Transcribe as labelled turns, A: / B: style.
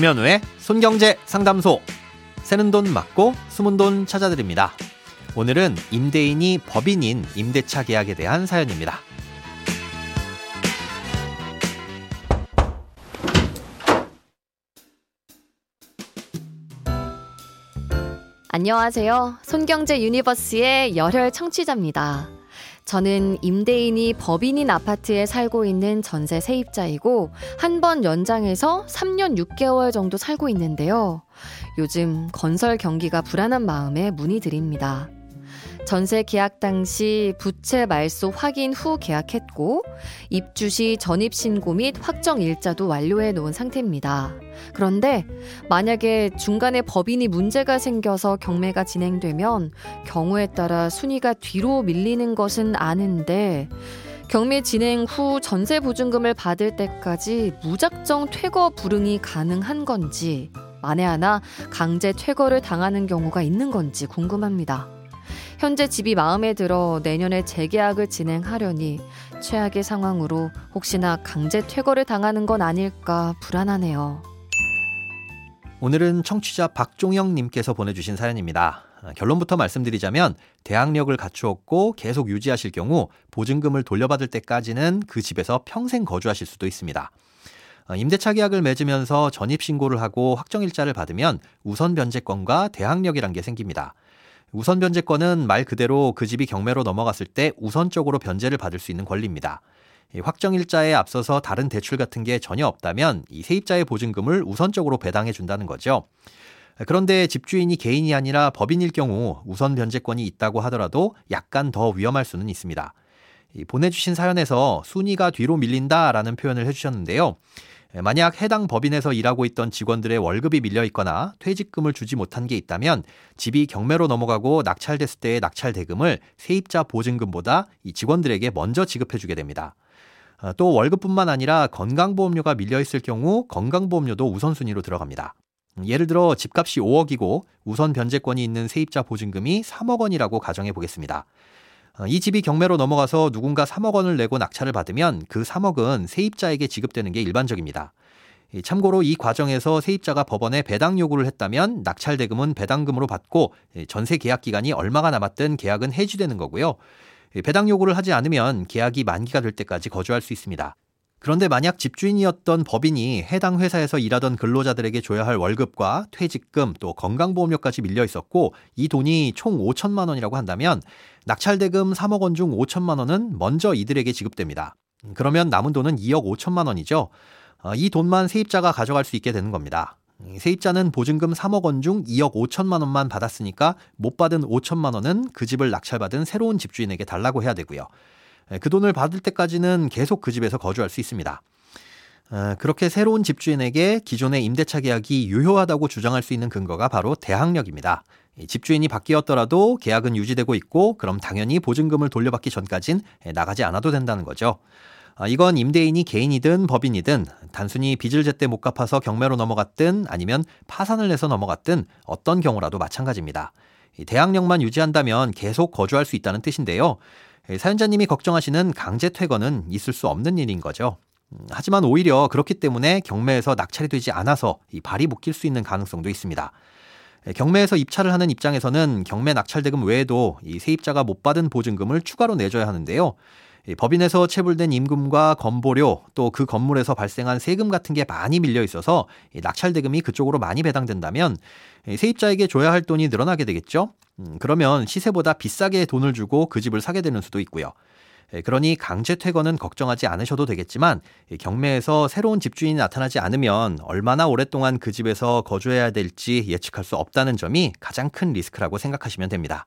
A: 김현우의 손경제 상담소. 새는 돈 막고 숨은 돈 찾아드립니다. 오늘은 임대인이 법인인 임대차 계약에 대한 사연입니다.
B: 안녕하세요. 손경제 universe의 열혈 청취자입니다. 저는 임대인이 법인인 아파트에 살고 있는 전세 세입자이고 한 번 연장해서 3년 6개월 정도 살고 있는데요. 요즘 건설 경기가 불안한 마음에 문의드립니다. 전세 계약 당시 부채 말소 확인 후 계약했고 입주 시 전입 신고 및 확정 일자도 완료해 놓은 상태입니다. 그런데 만약에 중간에 법인이 문제가 생겨서 경매가 진행되면 경우에 따라 순위가 뒤로 밀리는 것은 아는데 경매 진행 후 전세 보증금을 받을 때까지 무작정 퇴거 불응이 가능한 건지 만에 하나 강제 퇴거를 당하는 경우가 있는 건지 궁금합니다. 현재 집이 마음에 들어 내년에 재계약을 진행하려니 최악의 상황으로 혹시나 강제 퇴거를 당하는 건 아닐까 불안하네요.
A: 오늘은 청취자 박종영님께서 보내주신 사연입니다. 결론부터 말씀드리자면 대학력을 갖추었고 계속 유지하실 경우 보증금을 돌려받을 때까지는 그 집에서 평생 거주하실 수도 있습니다. 임대차 계약을 맺으면서 전입 신고를 하고 확정 일자를 받으면 우선 변제권과 대항력이란 게 생깁니다. 우선 변제권은 말 그대로 그 집이 경매로 넘어갔을 때 우선적으로 변제를 받을 수 있는 권리입니다. 확정일자에 앞서서 다른 대출 같은 게 전혀 없다면 이 세입자의 보증금을 우선적으로 배당해 준다는 거죠. 그런데 집주인이 개인이 아니라 법인일 경우 우선 변제권이 있다고 하더라도 약간 더 위험할 수는 있습니다. 보내주신 사연에서 순위가 뒤로 밀린다라는 표현을 해주셨는데요. 예, 만약 해당 법인에서 일하고 있던 직원들의 월급이 밀려 있거나 퇴직금을 주지 못한 게 있다면 집이 경매로 넘어가고 낙찰됐을 때의 낙찰 대금을 세입자 보증금보다 이 직원들에게 먼저 지급해 주게 됩니다. 어, 또 월급뿐만 아니라 건강보험료가 밀려 있을 경우 건강보험료도 우선순위로 들어갑니다. 예를 들어 집값이 5억이고 우선 변제권이 있는 세입자 보증금이 3억 원이라고 가정해 보겠습니다. 어, 이 집이 경매로 넘어가서 누군가 3억 원을 내고 낙찰을 받으면 그 3억은 세입자에게 지급되는 게 일반적입니다. 참고로 이 과정에서 세입자가 법원에 배당 요구를 했다면 낙찰 대금은 배당금으로 받고 전세 계약 기간이 얼마가 남았든 계약은 해지되는 거고요. 배당 요구를 하지 않으면 계약이 만기가 될 때까지 거주할 수 있습니다. 그런데 만약 집주인이었던 법인이 해당 회사에서 일하던 근로자들에게 줘야 할 월급과 퇴직금 또 건강보험료까지 밀려 있었고 이 돈이 총 5천만 원이라고 한다면 낙찰대금 3억 원 중 5천만 원은 먼저 이들에게 지급됩니다. 그러면 남은 돈은 2억 5천만 원이죠. 어, 이 돈만 세입자가 가져갈 수 있게 되는 겁니다. 세입자는 보증금 3억 원 중 2억 5천만 원만 받았으니까 못 받은 5천만 원은 그 집을 낙찰받은 새로운 집주인에게 달라고 해야 되고요. 그 돈을 받을 때까지는 계속 그 집에서 거주할 수 있습니다. 어, 그렇게 새로운 집주인에게 기존의 임대차 계약이 유효하다고 주장할 수 있는 근거가 바로 대항력입니다. 집주인이 바뀌었더라도 계약은 유지되고 있고 그럼 당연히 보증금을 돌려받기 전까진 나가지 않아도 된다는 거죠. 아, 이건 임대인이 개인이든 법인이든 단순히 빚을 제때 못 갚아서 경매로 넘어갔든 아니면 파산을 내서 넘어갔든 어떤 경우라도 마찬가지입니다. 대항력만 유지한다면 계속 거주할 수 있다는 뜻인데요. 사연자님이 걱정하시는 강제 퇴거는 있을 수 없는 일인 거죠. 음, 하지만 오히려 그렇기 때문에 경매에서 낙찰이 되지 않아서 이 발이 묶일 수 있는 가능성도 있습니다. 경매에서 입찰을 하는 입장에서는 경매 낙찰 대금 외에도 이 세입자가 못 받은 보증금을 추가로 내줘야 하는데요. 법인에서 체불된 임금과 건보료 또 그 건물에서 발생한 세금 같은 게 많이 밀려 있어서 낙찰 대금이 그쪽으로 많이 배당된다면 세입자에게 줘야 할 돈이 늘어나게 되겠죠. 음, 그러면 시세보다 비싸게 돈을 주고 그 집을 사게 되는 수도 있고요. 예, 그러니 강제 퇴거는 걱정하지 않으셔도 되겠지만 경매에서 새로운 집주인이 나타나지 않으면 얼마나 오랫동안 그 집에서 거주해야 될지 예측할 수 없다는 점이 가장 큰 리스크라고 생각하시면 됩니다.